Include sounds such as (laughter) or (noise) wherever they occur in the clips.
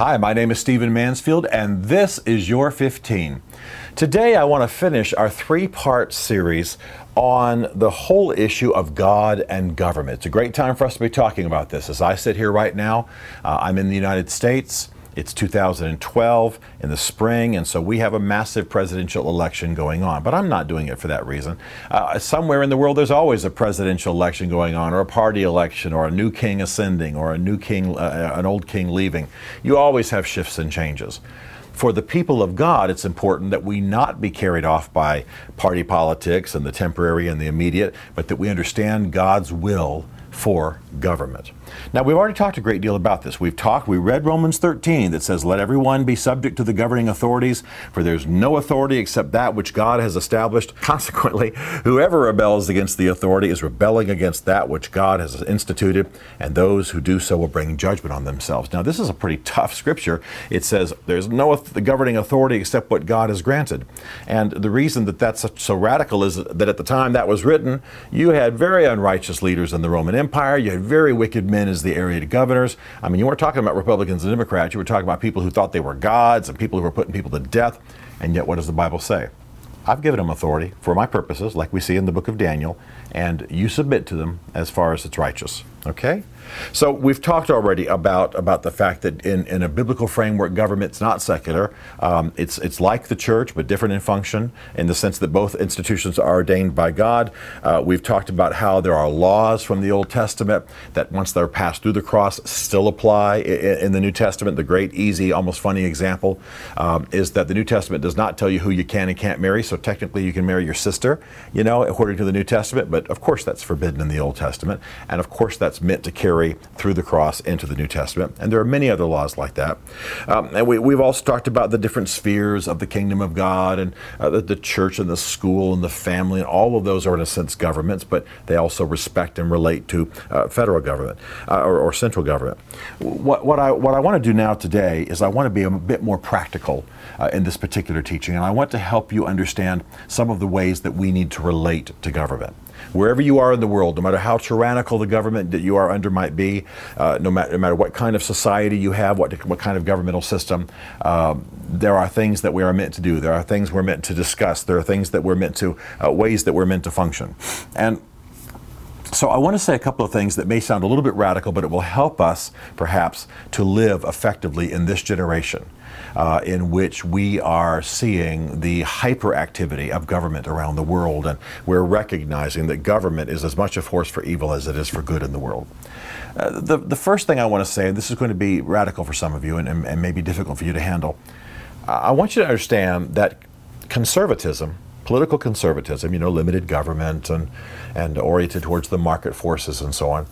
Hi, my name is Stephen Mansfield, and this is Your 15. Today, I want to finish our three part series on the whole issue of God and government. It's a great time for us to be talking about this. As I sit here right now, uh, I'm in the United States. It's 2012 in the spring, and so we have a massive presidential election going on. But I'm not doing it for that reason. Uh, somewhere in the world, there's always a presidential election going on, or a party election, or a new king ascending, or a new king, uh, an old king leaving. You always have shifts and changes for the people of God, it's important that we not be carried off by party politics and the temporary and the immediate, but that we understand God's will for government. Now, we've already talked a great deal about this. We've talked, we read Romans 13 that says, Let everyone be subject to the governing authorities, for there's no authority except that which God has established. (laughs) Consequently, whoever rebels against the authority is rebelling against that which God has instituted, and those who do so will bring judgment on themselves. Now, this is a pretty tough scripture. It says, There's no governing authority except what God has granted. And the reason that that's so radical is that at the time that was written, you had very unrighteous leaders in the Roman Empire, you had very wicked men as the area to governors. I mean, you weren't talking about Republicans and Democrats. You were talking about people who thought they were gods and people who were putting people to death. And yet, what does the Bible say? I've given them authority for my purposes, like we see in the book of Daniel, and you submit to them as far as it's righteous. Okay? So we've talked already about, about the fact that in, in a biblical framework, government's not secular. Um, it's, it's like the church, but different in function, in the sense that both institutions are ordained by God. Uh, we've talked about how there are laws from the Old Testament that, once they're passed through the cross, still apply in, in the New Testament. The great, easy, almost funny example um, is that the New Testament does not tell you who you can and can't marry. So technically, you can marry your sister, you know, according to the New Testament. But of course, that's forbidden in the Old Testament, and of course, that's meant to carry through the cross into the New Testament. And there are many other laws like that. Um, and we, we've also talked about the different spheres of the kingdom of God and uh, the, the, church and the school and the family, and all of those are, in a sense, governments, but they also respect and relate to uh, federal government uh, or, or, central government. What, what I, what I want to do now today is I want to be a bit more practical uh, in this particular teaching, and I want to help you understand some of the ways that we need to relate to government wherever you are in the world, no matter how tyrannical the government that you are under might be, uh, no, matter, no, matter what kind of society you have, what, what kind of governmental system, um, there are things that we are meant to do. There are things we're meant to discuss. There are things that we're meant to, uh, ways that we're meant to function. And so I want to say a couple of things that may sound a little bit radical, but it will help us perhaps to live effectively in this generation uh, in which we are seeing the hyperactivity of government around the world, and we're recognizing that government is as much a force for evil as it is for good in the world. Uh, the, the first thing I want to say, and this is going to be radical for some of you and, and, and maybe difficult for you to handle, uh, I want you to understand that conservatism, political conservatism, you know, limited government and, and oriented towards the market forces and so on,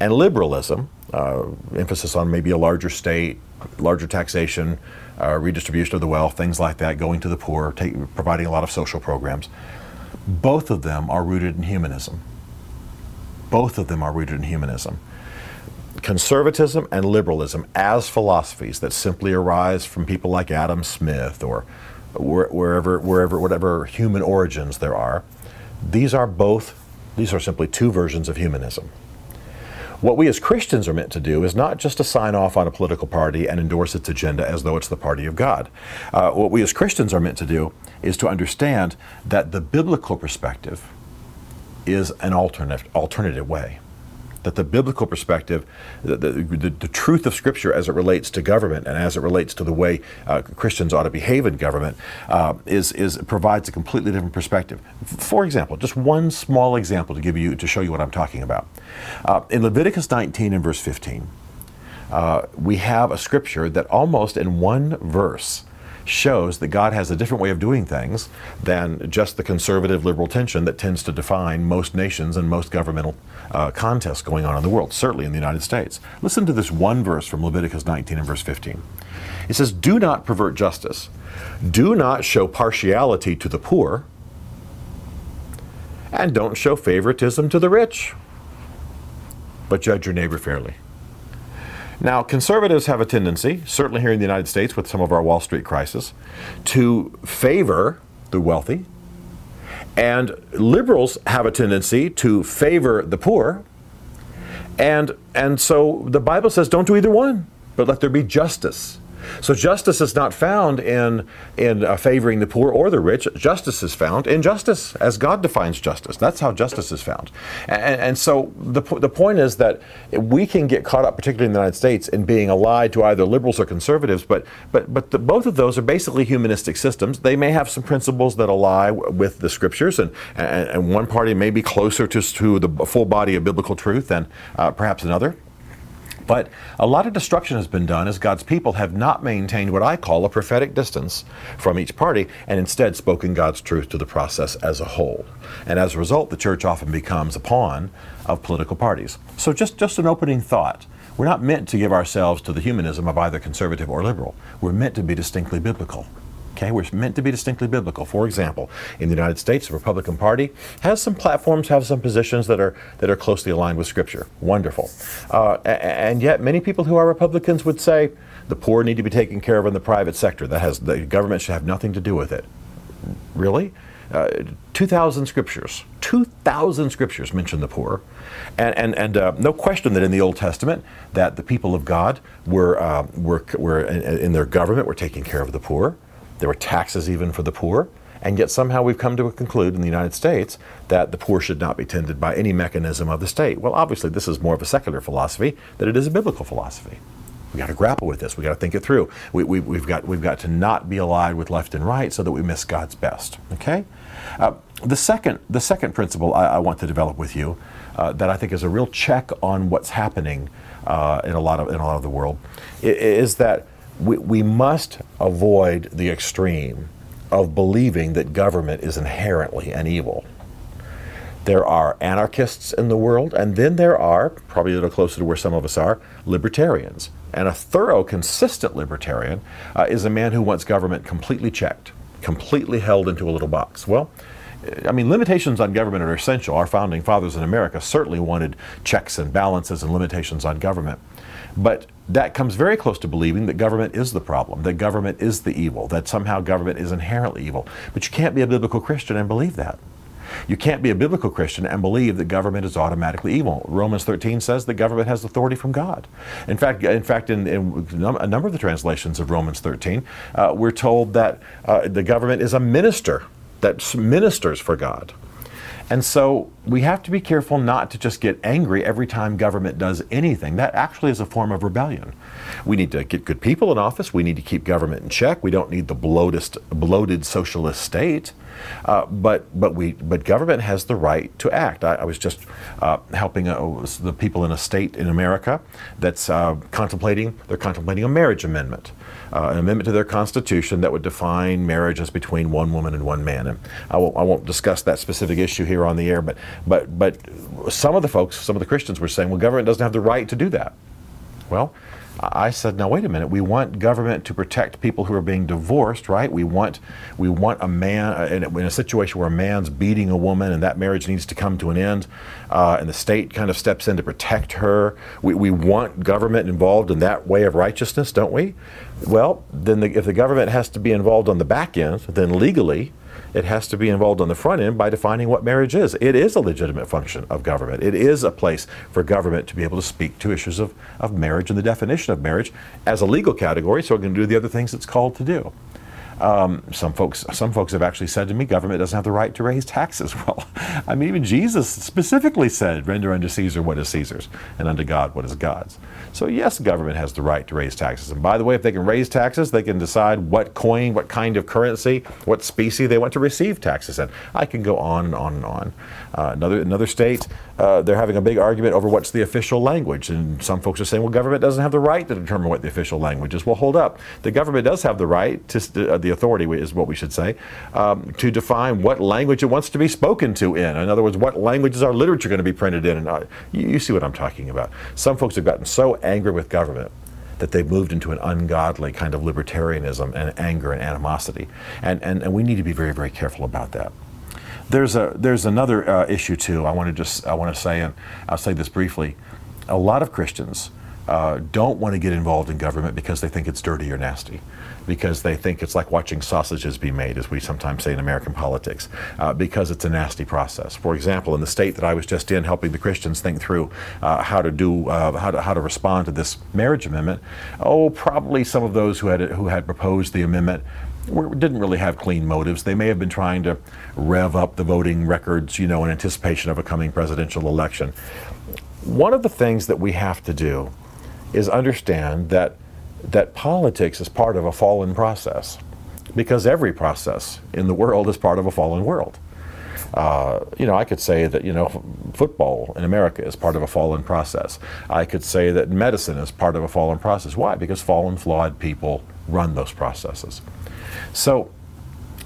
and liberalism, uh, emphasis on maybe a larger state, larger taxation, uh, redistribution of the wealth, things like that, going to the poor, take, providing a lot of social programs. Both of them are rooted in humanism. Both of them are rooted in humanism. Conservatism and liberalism as philosophies that simply arise from people like Adam Smith or wherever, wherever, whatever human origins there are, these are both, these are simply two versions of humanism. What we as Christians are meant to do is not just to sign off on a political party and endorse its agenda as though it's the party of God. Uh, what we as Christians are meant to do is to understand that the biblical perspective is an alternate, alternative way that the biblical perspective, the, the, the, truth of Scripture as it relates to government and as it relates to the way uh, Christians ought to behave in government, uh, is, is provides a completely different perspective. For example, just one small example to give you to show you what I'm talking about. Uh, in Leviticus 19 and verse 15, uh, we have a scripture that almost in one verse shows that God has a different way of doing things than just the conservative liberal tension that tends to define most nations and most governmental uh, contests going on in the world, certainly in the United States. Listen to this one verse from Leviticus 19 and verse 15. It says, Do not pervert justice, do not show partiality to the poor, and don't show favoritism to the rich, but judge your neighbor fairly. Now, conservatives have a tendency, certainly here in the United States with some of our Wall Street crisis, to favor the wealthy. And liberals have a tendency to favor the poor. And, and so the Bible says don't do either one, but let there be justice. So justice is not found in in uh, favoring the poor or the rich. Justice is found in justice, as God defines justice. That's how justice is found. And, and so the the point is that we can get caught up, particularly in the United States, in being allied to either liberals or conservatives. But but but the, both of those are basically humanistic systems. They may have some principles that ally with the scriptures, and and, and one party may be closer to to the full body of biblical truth than uh, perhaps another. But a lot of destruction has been done as God's people have not maintained what I call a prophetic distance from each party and instead spoken God's truth to the process as a whole. And as a result, the church often becomes a pawn of political parties. So, just, just an opening thought. We're not meant to give ourselves to the humanism of either conservative or liberal. We're meant to be distinctly biblical. Okay, we're meant to be distinctly biblical. For example, in the United States, the Republican Party has some platforms, have some positions that are that are closely aligned with Scripture. Wonderful, uh, and yet many people who are Republicans would say the poor need to be taken care of in the private sector. That has the government should have nothing to do with it. Really? Uh, 2,000 scriptures, 2,000 scriptures mention the poor. And, and, and uh, no question that in the Old Testament that the people of God were, uh, were, were in, in, their government were taking care of the poor. There were taxes even for the poor. And yet somehow we've come to conclude in the United States that the poor should not be tended by any mechanism of the state. Well, obviously, this is more of a secular philosophy than it is a biblical philosophy. We've got to grapple with this. We've got to think it through. We, we, we've, got, we've got to not be allied with left and right so that we miss God's best. Okay? Uh, the, second, the second principle I, I, want to develop with you uh, that I think is a real check on what's happening uh, in, a lot of, in a lot of the world is that we, we must avoid the extreme of believing that government is inherently an evil. There are anarchists in the world, and then there are, probably a little closer to where some of us are, libertarians. And a thorough, consistent libertarian uh, is a man who wants government completely checked, completely held into a little box. Well, I mean, limitations on government are essential. Our founding fathers in America certainly wanted checks and balances and limitations on government. But that comes very close to believing that government is the problem, that government is the evil, that somehow government is inherently evil. But you can't be a biblical Christian and believe that. You can't be a biblical Christian and believe that government is automatically evil. Romans 13 says that government has authority from God. In fact, in fact, in, in a number of the translations of Romans 13, uh, we're told that uh, the government is a minister that ministers for God. And so we have to be careful not to just get angry every time government does anything. That actually is a form of rebellion. We need to get good people in office. We need to keep government in check. We don't need the bloated, bloated socialist state. Uh, but but we but government has the right to act. I, I was just uh, helping uh, the people in a state in America that's uh, contemplating they're contemplating a marriage amendment, uh, an amendment to their constitution that would define marriage as between one woman and one man. And I won't, I won't discuss that specific issue here on the air. But but but some of the folks, some of the Christians were saying, well, government doesn't have the right to do that. Well, I said, now wait a minute. We want government to protect people who are being divorced, right? We want we want a man uh, in a, in a situation where a man's beating a woman and that marriage needs to come to an end, uh, and the state kind of steps in to protect her. We, we want government involved in that way of righteousness, don't we? Well, then the, if the government has to be involved on the back end, then legally it has to be involved on the front end by defining what marriage is. It is a legitimate function of government. It is a place for government to be able to speak to issues of, of marriage and the definition of marriage as a legal category so it can do the other things it's called to do. Um, some folks, some folks have actually said to me, government doesn't have the right to raise taxes. (laughs) Well, I mean, even Jesus specifically said, "Render unto Caesar what is Caesar's, and unto God what is God's." So yes, government has the right to raise taxes. And by the way, if they can raise taxes, they can decide what coin, what kind of currency, what specie they want to receive taxes in. I can go on and on and on. Uh, another another state, uh, they're having a big argument over what's the official language, and some folks are saying, well, government doesn't have the right to determine what the official language is. Well, hold up, the government does have the right to uh, the authority is what we should say um, to define what language it wants to be spoken to in. In other words, what languages our literature going to be printed in, and uh, you, you see what I'm talking about. Some folks have gotten so angry with government that they've moved into an ungodly kind of libertarianism and anger and animosity. And, and, and we need to be very, very careful about that. There's a there's another uh, issue too. I want to just I want to say, and I'll say this briefly. A lot of Christians uh, don't want to get involved in government because they think it's dirty or nasty, because they think it's like watching sausages be made, as we sometimes say in American politics, uh, because it's a nasty process. For example, in the state that I was just in, helping the Christians think through uh, how to do uh, how to how to respond to this marriage amendment, oh, probably some of those who had who had proposed the amendment didn't really have clean motives. They may have been trying to rev up the voting records, you know, in anticipation of a coming presidential election. One of the things that we have to do is understand that that politics is part of a fallen process because every process in the world is part of a fallen world. Uh, you know, I could say that, you know, football in America is part of a fallen process. I could say that medicine is part of a fallen process. Why? Because fallen, flawed people run those processes. So,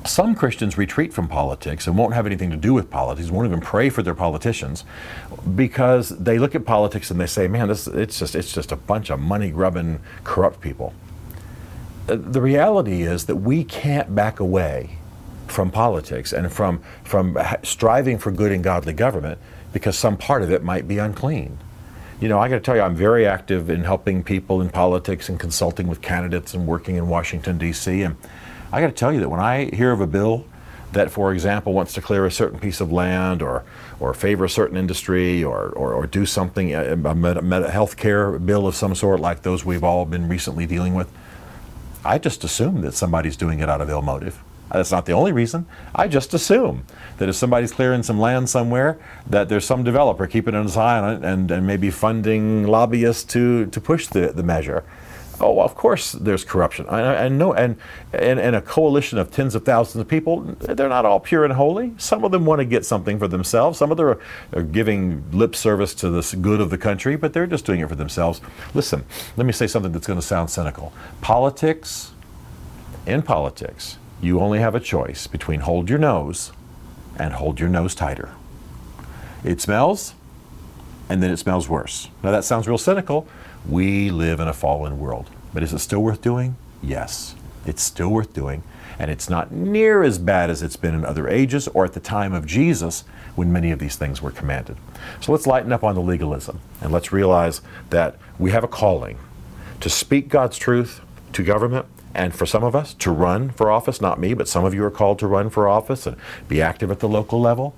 some Christians retreat from politics and won't have anything to do with politics, won't even pray for their politicians because they look at politics and they say, man, this, it's, just, it's just a bunch of money grubbing, corrupt people. Uh, the reality is that we can't back away from politics and from, from striving for good and godly government because some part of it might be unclean. You know, I got to tell you, I'm very active in helping people in politics and consulting with candidates and working in Washington, D.C. And I got to tell you that when I hear of a bill that, for example, wants to clear a certain piece of land or, or favor a certain industry or, or, or do something, uh, a, a health care bill of some sort like those we've all been recently dealing with, I just assume that somebody's doing it out of ill motive. That's not the only reason. I just assume that if somebody's clearing some land somewhere, that there's some developer keeping an eye on it and, and maybe funding lobbyists to, to push the, the measure. Oh, of course, there's corruption. I, I know, and, and and a coalition of tens of thousands of people, they're not all pure and holy. Some of them want to get something for themselves. Some of them are, are giving lip service to the good of the country, but they're just doing it for themselves. Listen, let me say something that's going to sound cynical. Politics, in politics, you only have a choice between hold your nose and hold your nose tighter. It smells, and then it smells worse. Now that sounds real cynical, we live in a fallen world. But is it still worth doing? Yes, it's still worth doing. And it's not near as bad as it's been in other ages or at the time of Jesus when many of these things were commanded. So let's lighten up on the legalism and let's realize that we have a calling to speak God's truth to government and for some of us to run for office, not me, but some of you are called to run for office and be active at the local level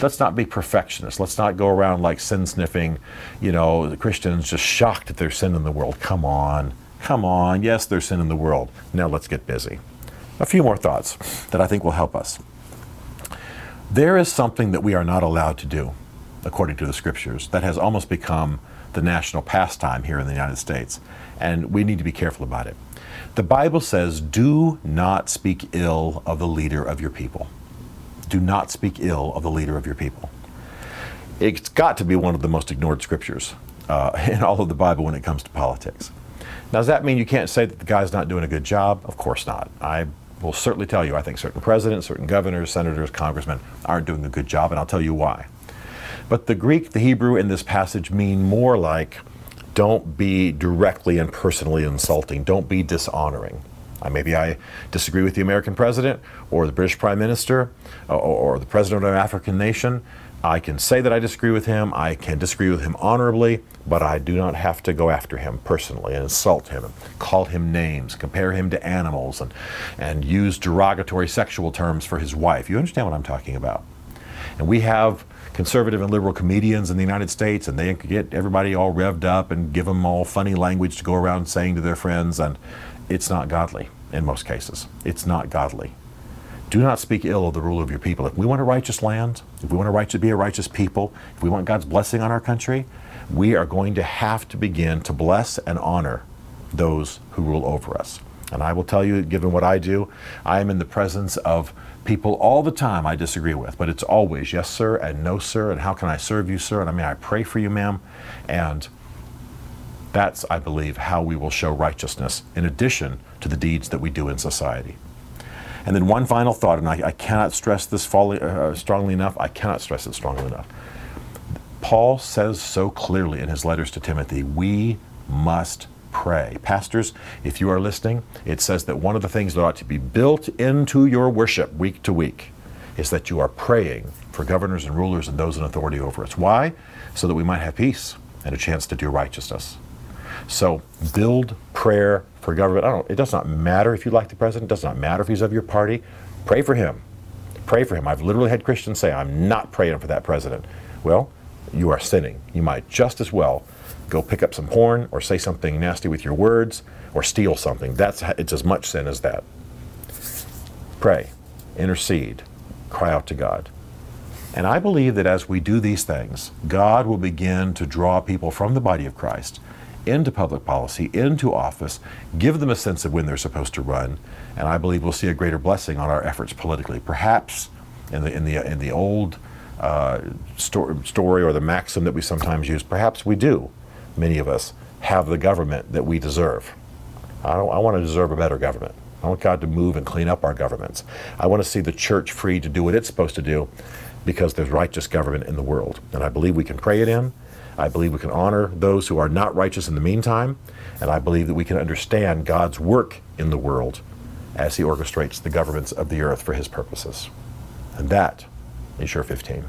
let's not be perfectionists. Let's not go around like sin sniffing, you know, the Christians just shocked at their sin in the world. Come on, come on. Yes, there's sin in the world. Now let's get busy. A few more thoughts that I think will help us. There is something that we are not allowed to do, according to the scriptures, that has almost become the national pastime here in the United States, and we need to be careful about it. The Bible says, Do not speak ill of the leader of your people do not speak ill of the leader of your people. It's got to be one of the most ignored scriptures uh, (laughs) in all of the Bible when it comes to politics. Now, does that mean you can't say that the guy's not doing a good job? Of course not. I will certainly tell you I think certain presidents, certain governors, senators, congressmen aren't doing a good job, and I'll tell you why. But the Greek, the Hebrew in this passage mean more like don't be directly and personally insulting, don't be dishonoring. Uh, maybe I disagree with the American president or the British prime minister or, or, the president of an African nation. I can say that I disagree with him. I can disagree with him honorably, but I do not have to go after him personally and insult him and call him names, compare him to animals, and, and use derogatory sexual terms for his wife. You understand what I'm talking about? And we have conservative and liberal comedians in the United States, and they get everybody all revved up and give them all funny language to go around saying to their friends. And it's not godly in most cases. It's not godly. Do not speak ill of the rule of your people. If we want a righteous land, if we want a be a righteous people, if we want God's blessing on our country, we are going to have to begin to bless and honor those who rule over us. And I will tell you, given what I do, I am in the presence of people all the time I disagree with, but it's always yes, sir, and no, sir, and how can I serve you, sir? And I mean, I pray for you, ma'am. And that's, I believe, how we will show righteousness in addition to the deeds that we do in society. And then one final thought, and I, I cannot stress this uh, strongly enough. I cannot stress it strongly enough. Paul says so clearly in his letters to Timothy, we must pray. Pastors, if you are listening, it says that one of the things that ought to be built into your worship week to week is that you are praying for governors and rulers and those in authority over us. Why? So that we might have peace and a chance to do righteousness. So build prayer for government. I don't, it does not matter if you like the president, it does not matter if he's of your party. Pray for him. Pray for him. I've literally had Christians say, I'm not praying for that president. Well, you are sinning. You might just as well go pick up some porn or say something nasty with your words or steal something. That's it's as much sin as that. Pray, intercede, cry out to God. And I believe that as we do these things, God will begin to draw people from the body of Christ into public policy, into office, give them a sense of when they're supposed to run, and I believe we'll see a greater blessing on our efforts politically. Perhaps in the in the in the old uh, sto- story or the maxim that we sometimes use, perhaps we do. Many of us have the government that we deserve. I, I want to deserve a better government. I want God to move and clean up our governments. I want to see the church free to do what it's supposed to do because there's righteous government in the world. And I believe we can pray it in. I believe we can honor those who are not righteous in the meantime. And I believe that we can understand God's work in the world as He orchestrates the governments of the earth for His purposes. And that is your 15.